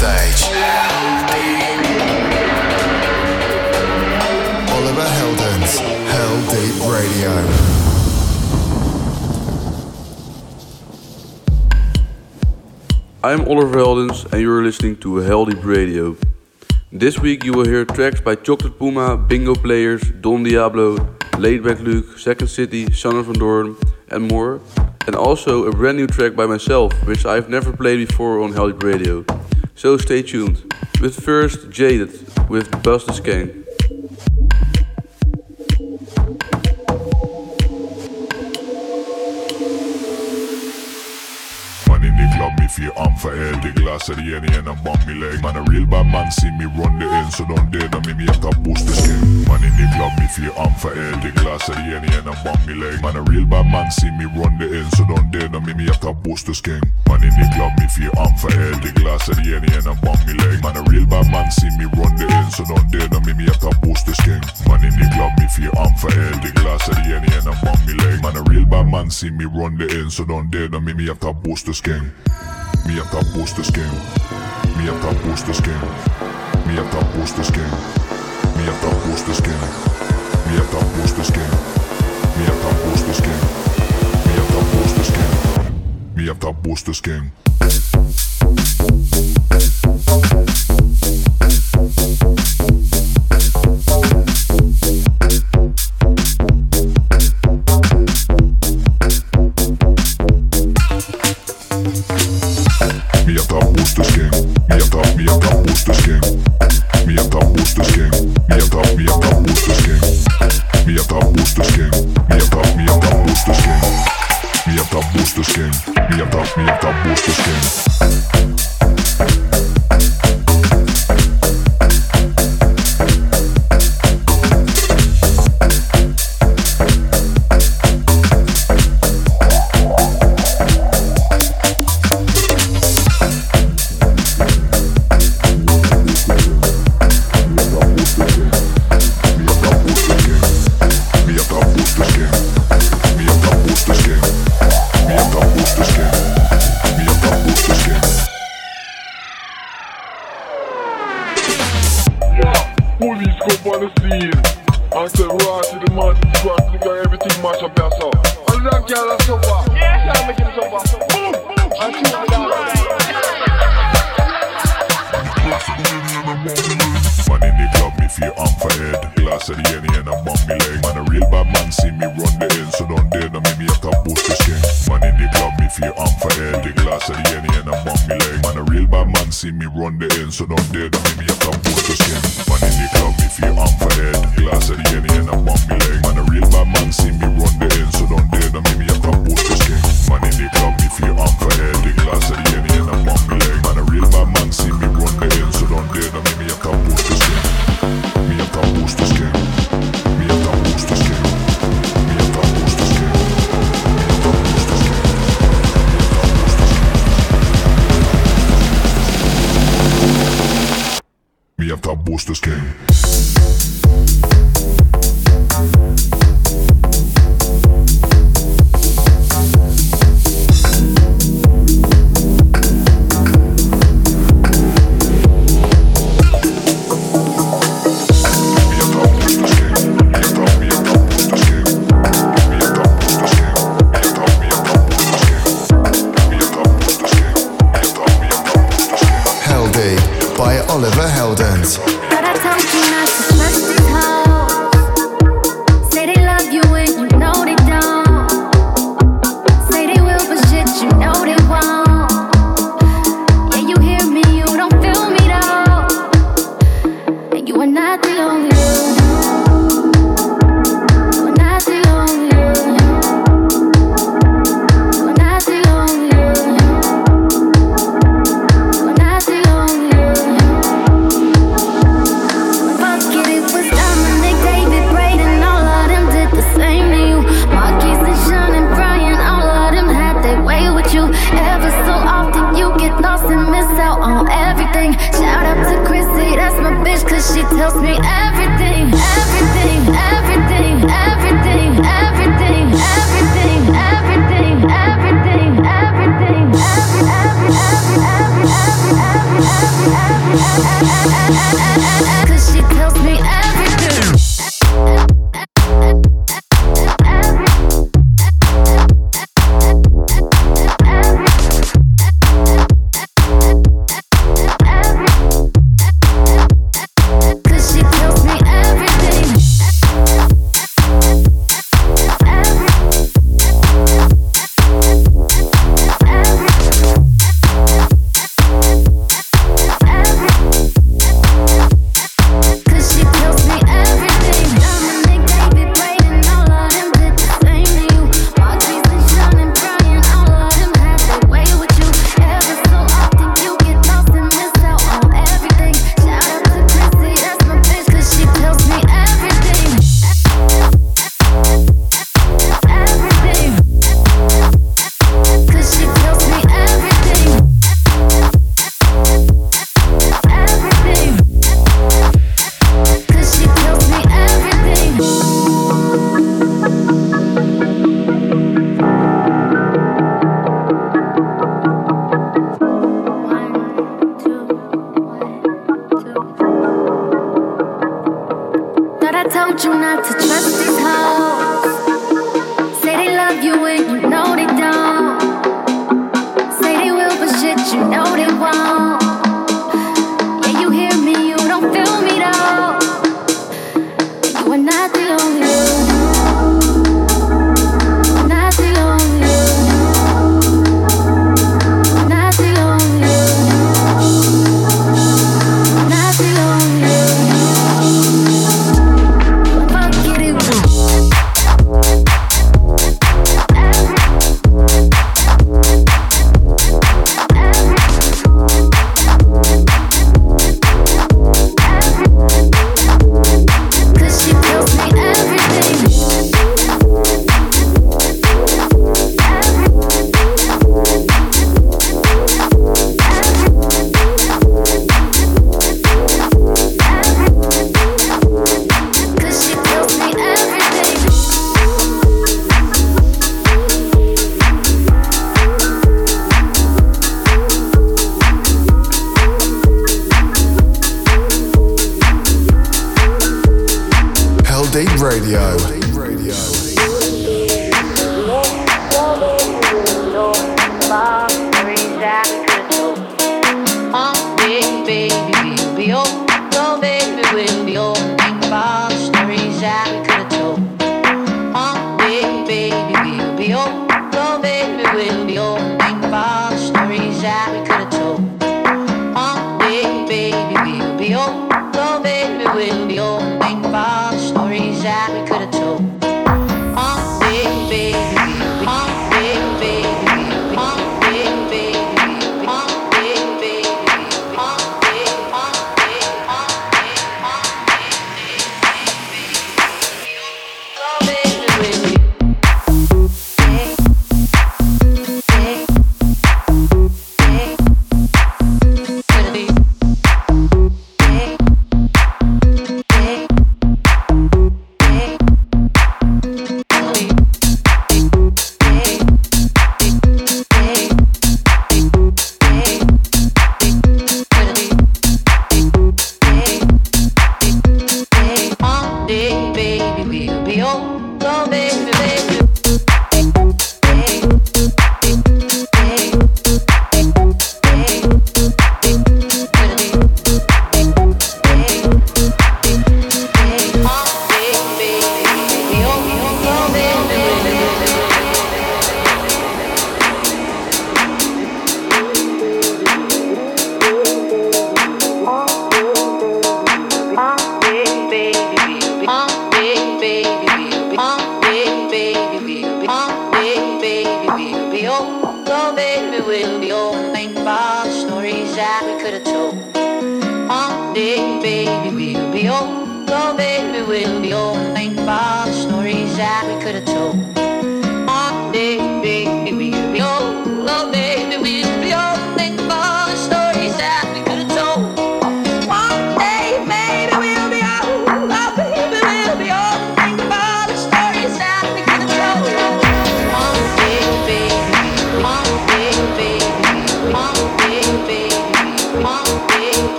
stage. Oliver Heldens, Hell Deep Radio. I'm Oliver Heldens, and you're listening to Heldeep Radio. This week you will hear tracks by Chocolate Puma, Bingo Players, Don Diablo, Laidback Luke, Second City, Sander van Doorn and more and also a brand new track by myself, which I've never played before on Hell Radio. So stay tuned. But first, Jaded with Buzz the Feel unfair The glass of the any and I'm on me leg. Man a real bad man see me run the end So don't dare to me me have to boost the skin Man in the club me feel unfair The glass of the any and I'm on me leg. Man a real bad man see me run the end So don't dare to me me have to boost the skin Man in the club me feel unfair The glass of the any and I'm on me leg. Man a real bad man see me run the end So don't dare to me me have to boost the skin Man in the club me feel unfair The glass of the any and I'm on me leg. Man a real bad man see me run the end So don't dare to me me have to boost the skin me have to boost the skin. Me have to boost the skin. Me have to boost the skin. Me have to boost the skin. Me have to boost the skin. Me have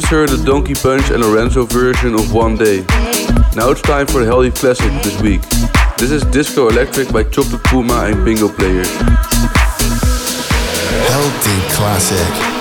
just heard a Donkey Punch and Lorenzo version of One Day. Now it's time for the Heldeep Classic this week. This is Disco Electric by Chocolate Puma and Bingo Players. Heldeep Classic.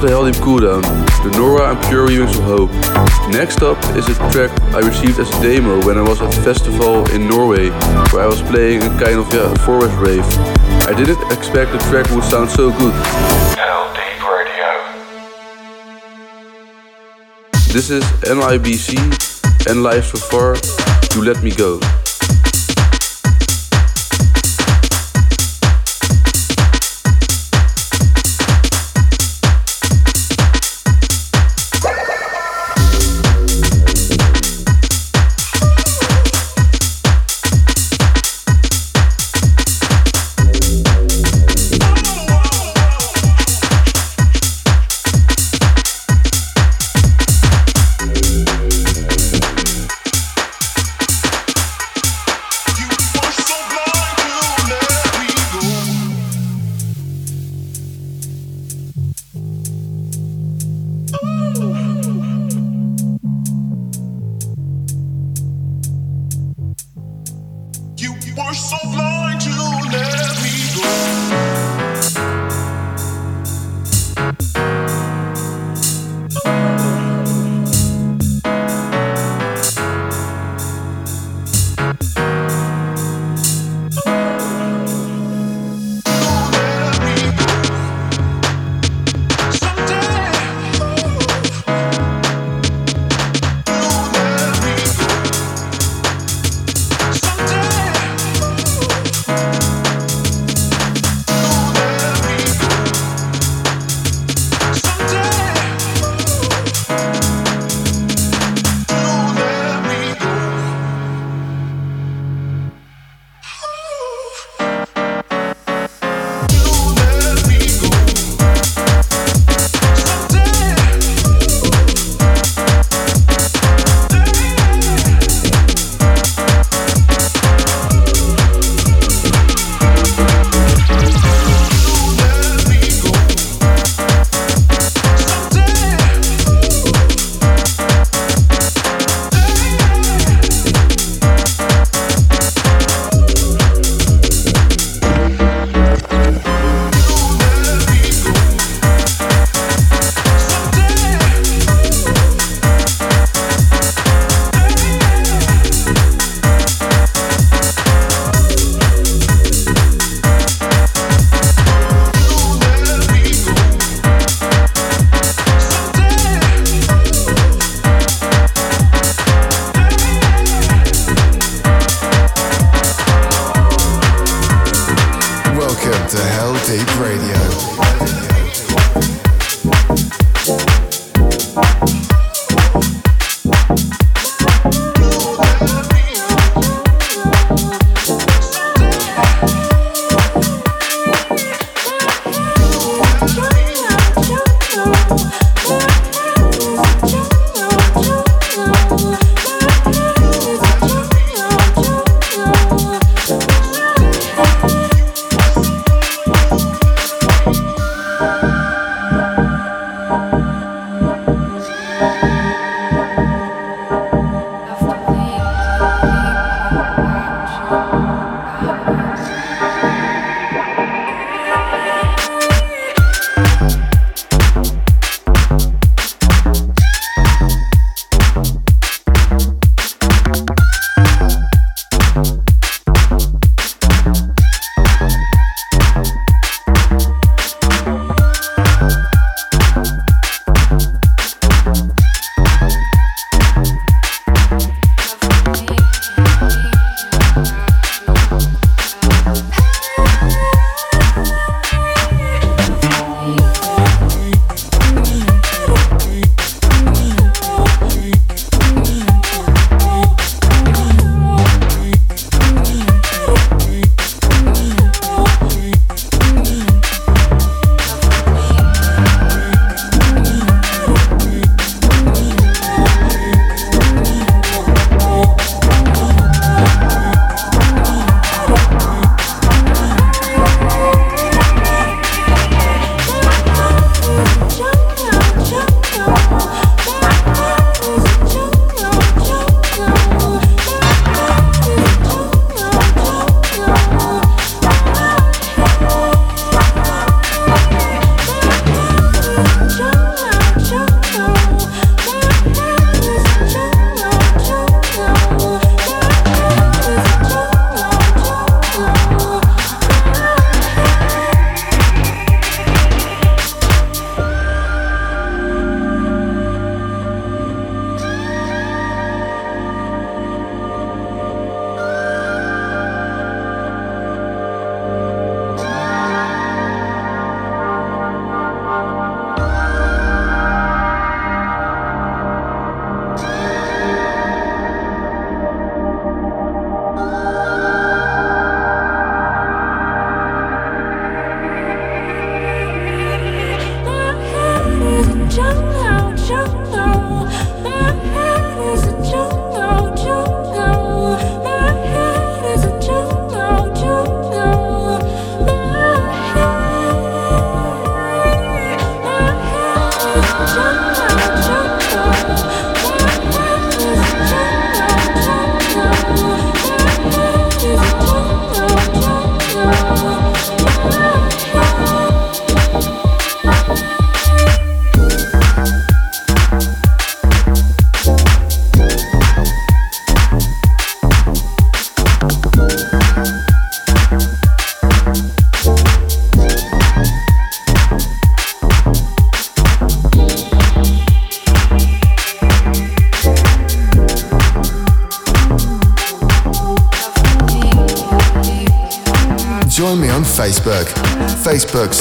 Was the Heldeep Cooldown, the Nora En Pure remix of Hope. Next up is a track I received as a demo when I was at a festival in Norway, where I was playing a kind of yeah, forest rave. I didn't expect the track would sound so good. This is NIBC and Life So Far, You Let Me Go.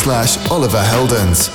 slash Oliver Heldens.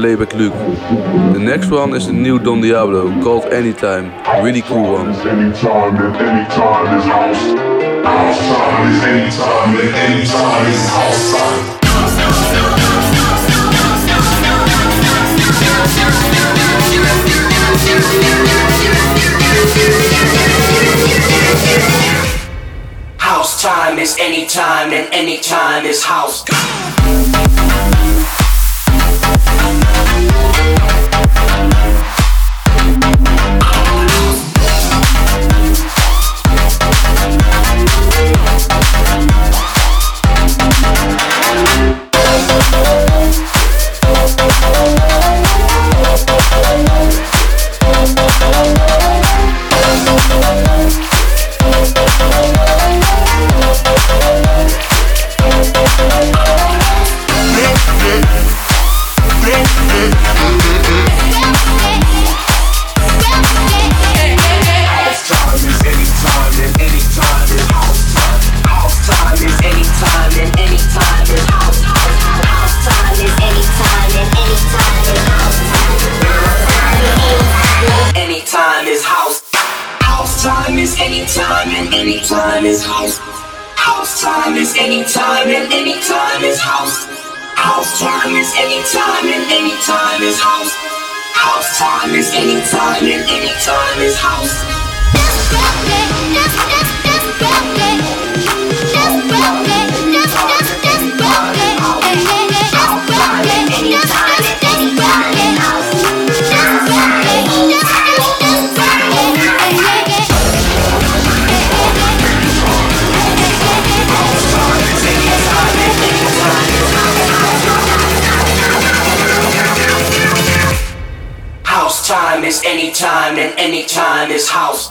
Luke. The next one is the new Don Diablo called Anytime. Really cool one. House. Time is anytime and anytime is house. House time is anytime and anytime is house.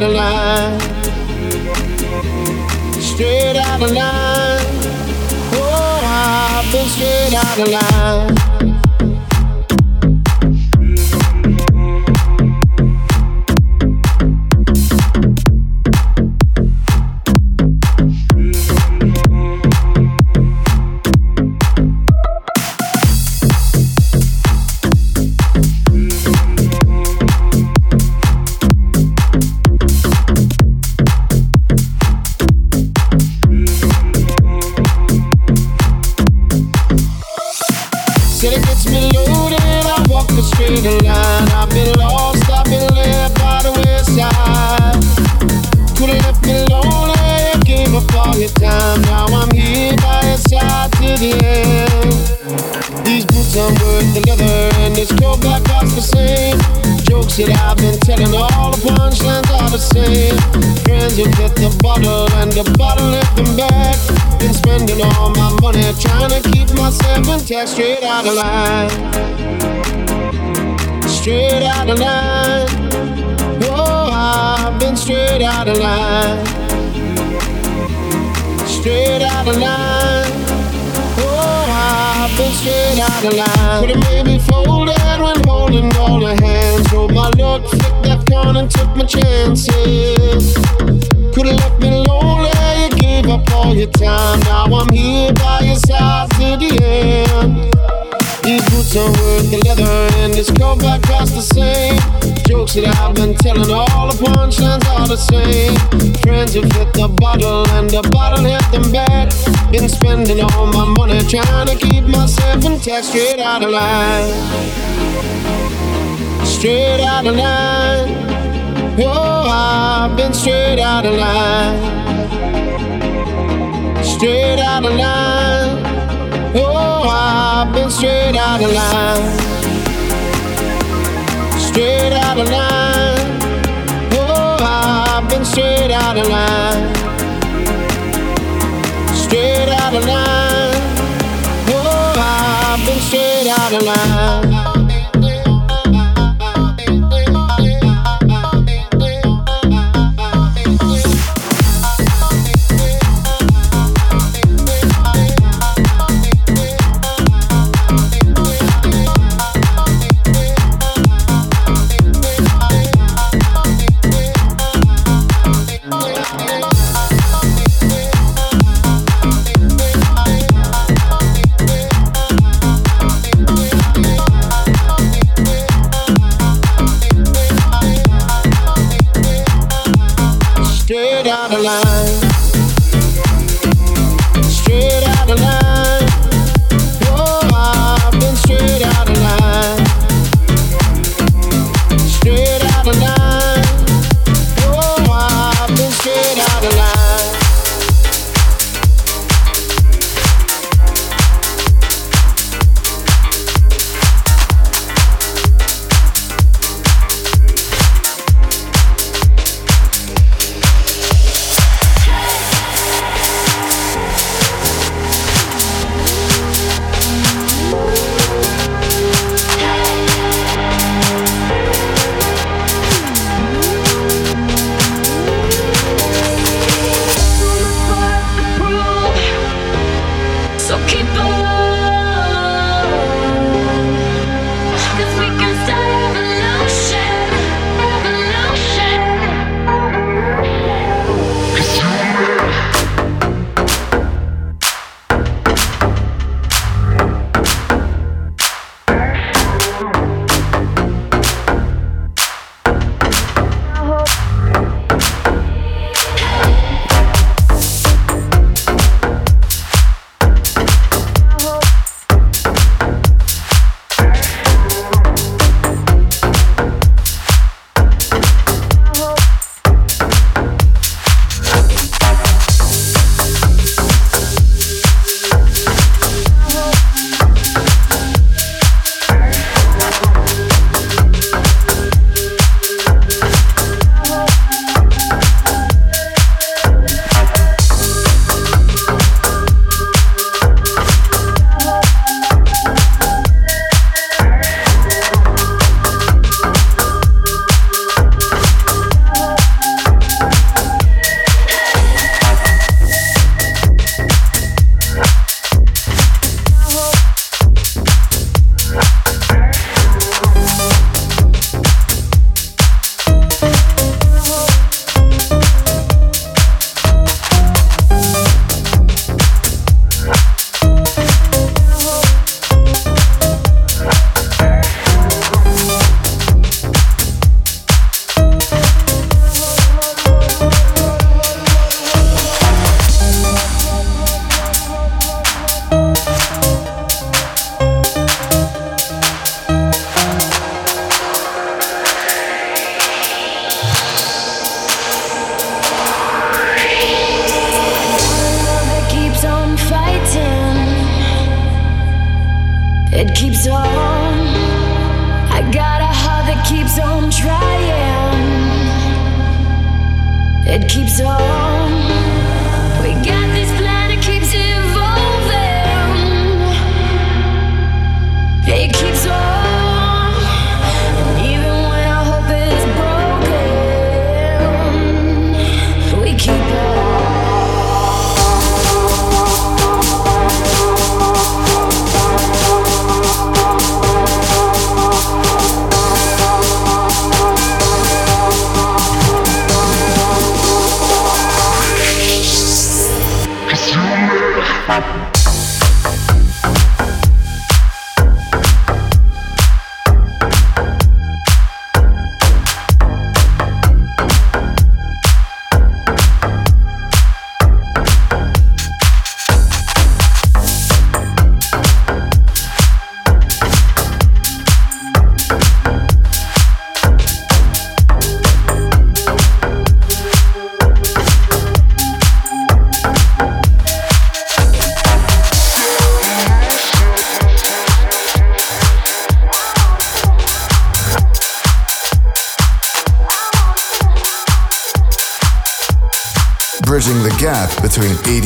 out of line. Straight out of line. Oh, I've been straight out of line. The same. Friends who hit the bottle, and the bottle left them back. Been spending all my money trying to keep myself intact, straight out of line. Straight out of line. Oh, I've been straight out of line. Straight out of line. Oh, I've been straight out of line. Could've made me folded when holding all the hands. Drove my luck, flipped that coin and took my chances. Could've left me lonely, you gave up all your time. Now I'm here by your side to the end. These boots are worth the leather and this coat back costs the same. Jokes that I've been telling, all the punchlines are the same. Friends have hit the bottle and the bottle hit them back. Been spending all my money trying to keep myself intact, straight out of line. Straight out of line. Oh, I've been straight out of line. Straight out of line. I've been straight out of line. Straight out of line. Oh, I've been straight out of line. Straight out of line. Oh, I've been straight out of line.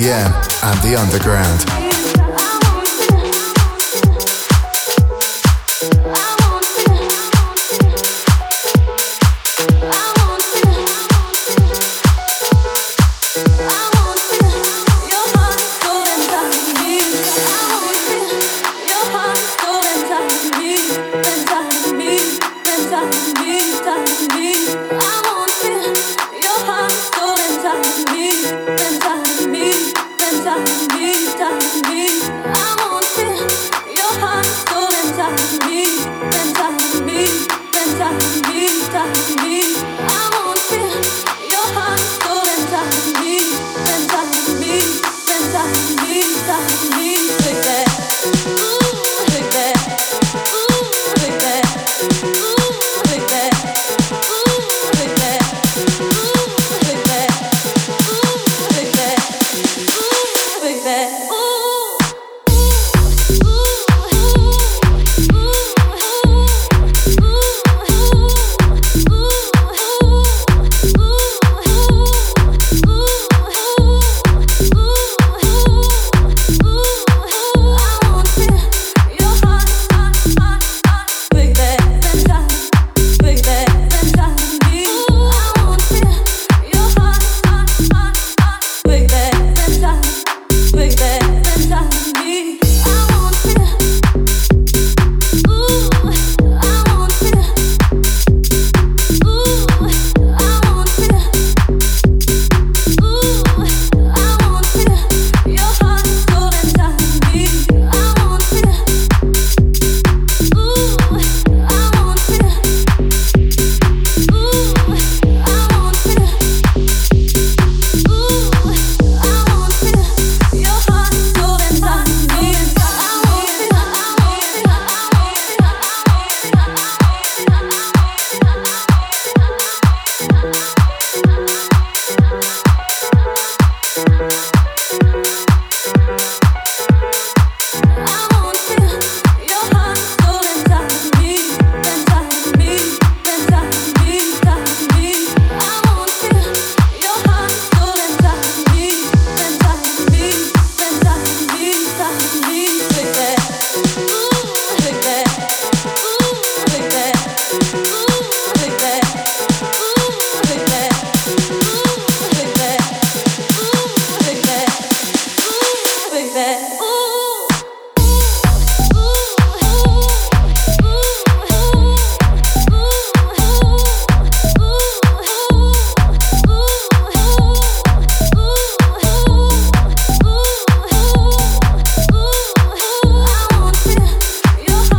EDM and the underground.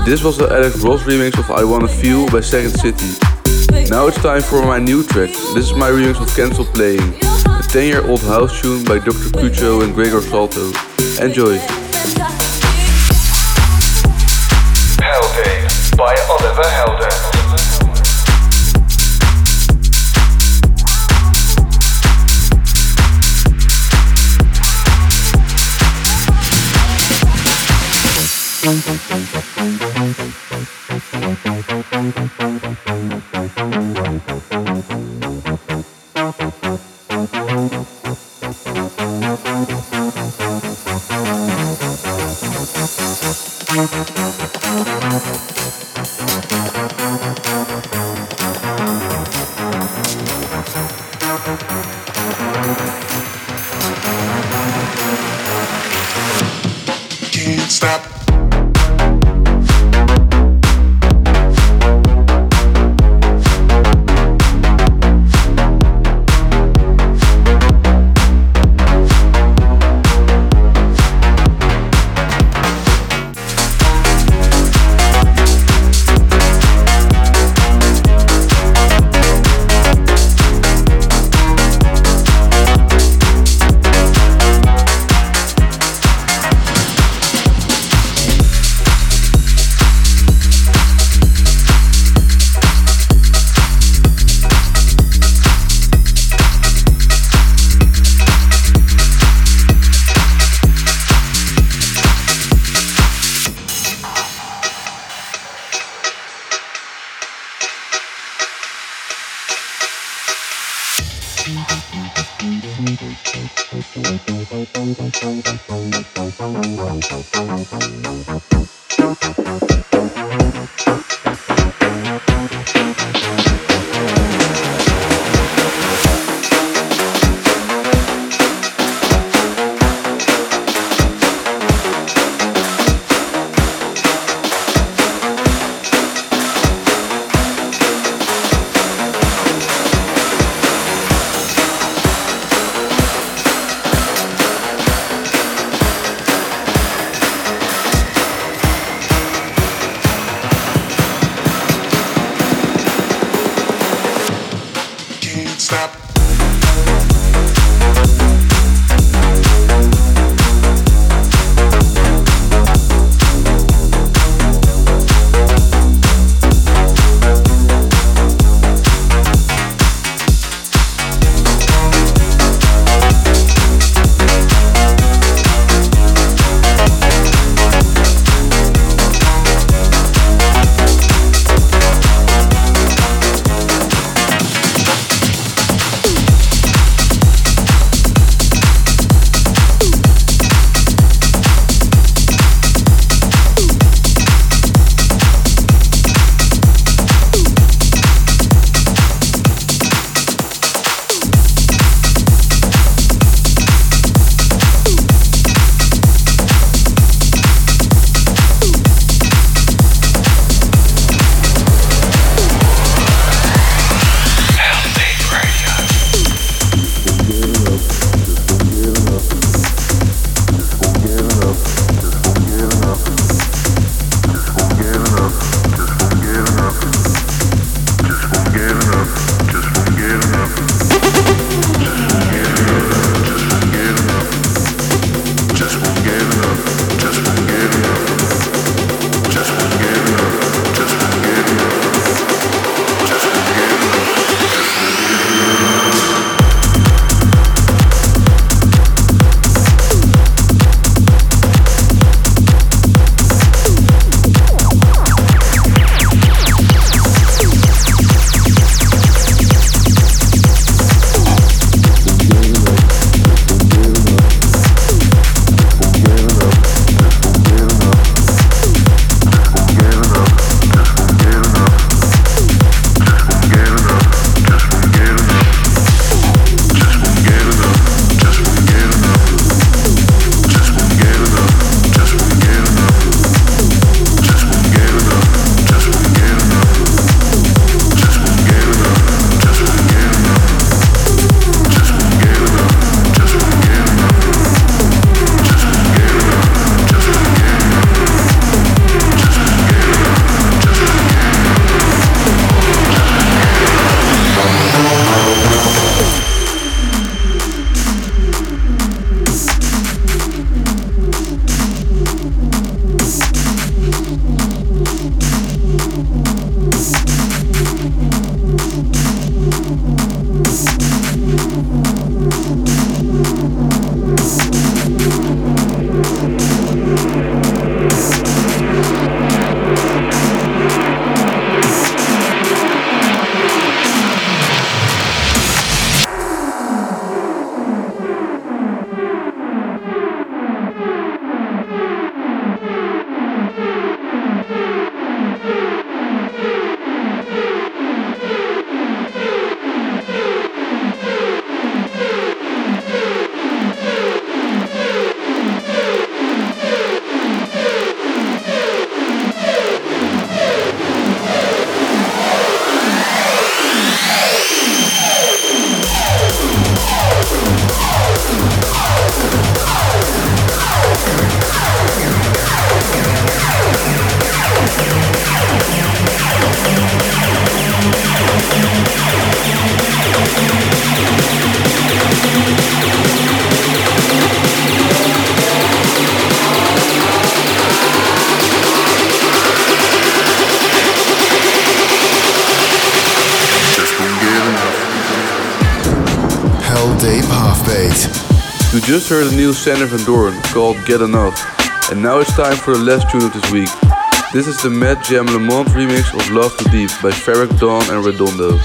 This was the Alex Ross remix of I Wanna Feel by Second City. Now it's time for my new track. This is my remix of Cancel Playing, a 10 year old house tune by Dr. Kucho and Gregor Salto. Enjoy. Thank you. just heard a new Sander van Doorn called Get Enough, and now it's time for the last tune of this week. This is the Matt Jam Lamont remix of Love to Deep by Farrakh Dawn and Redondo.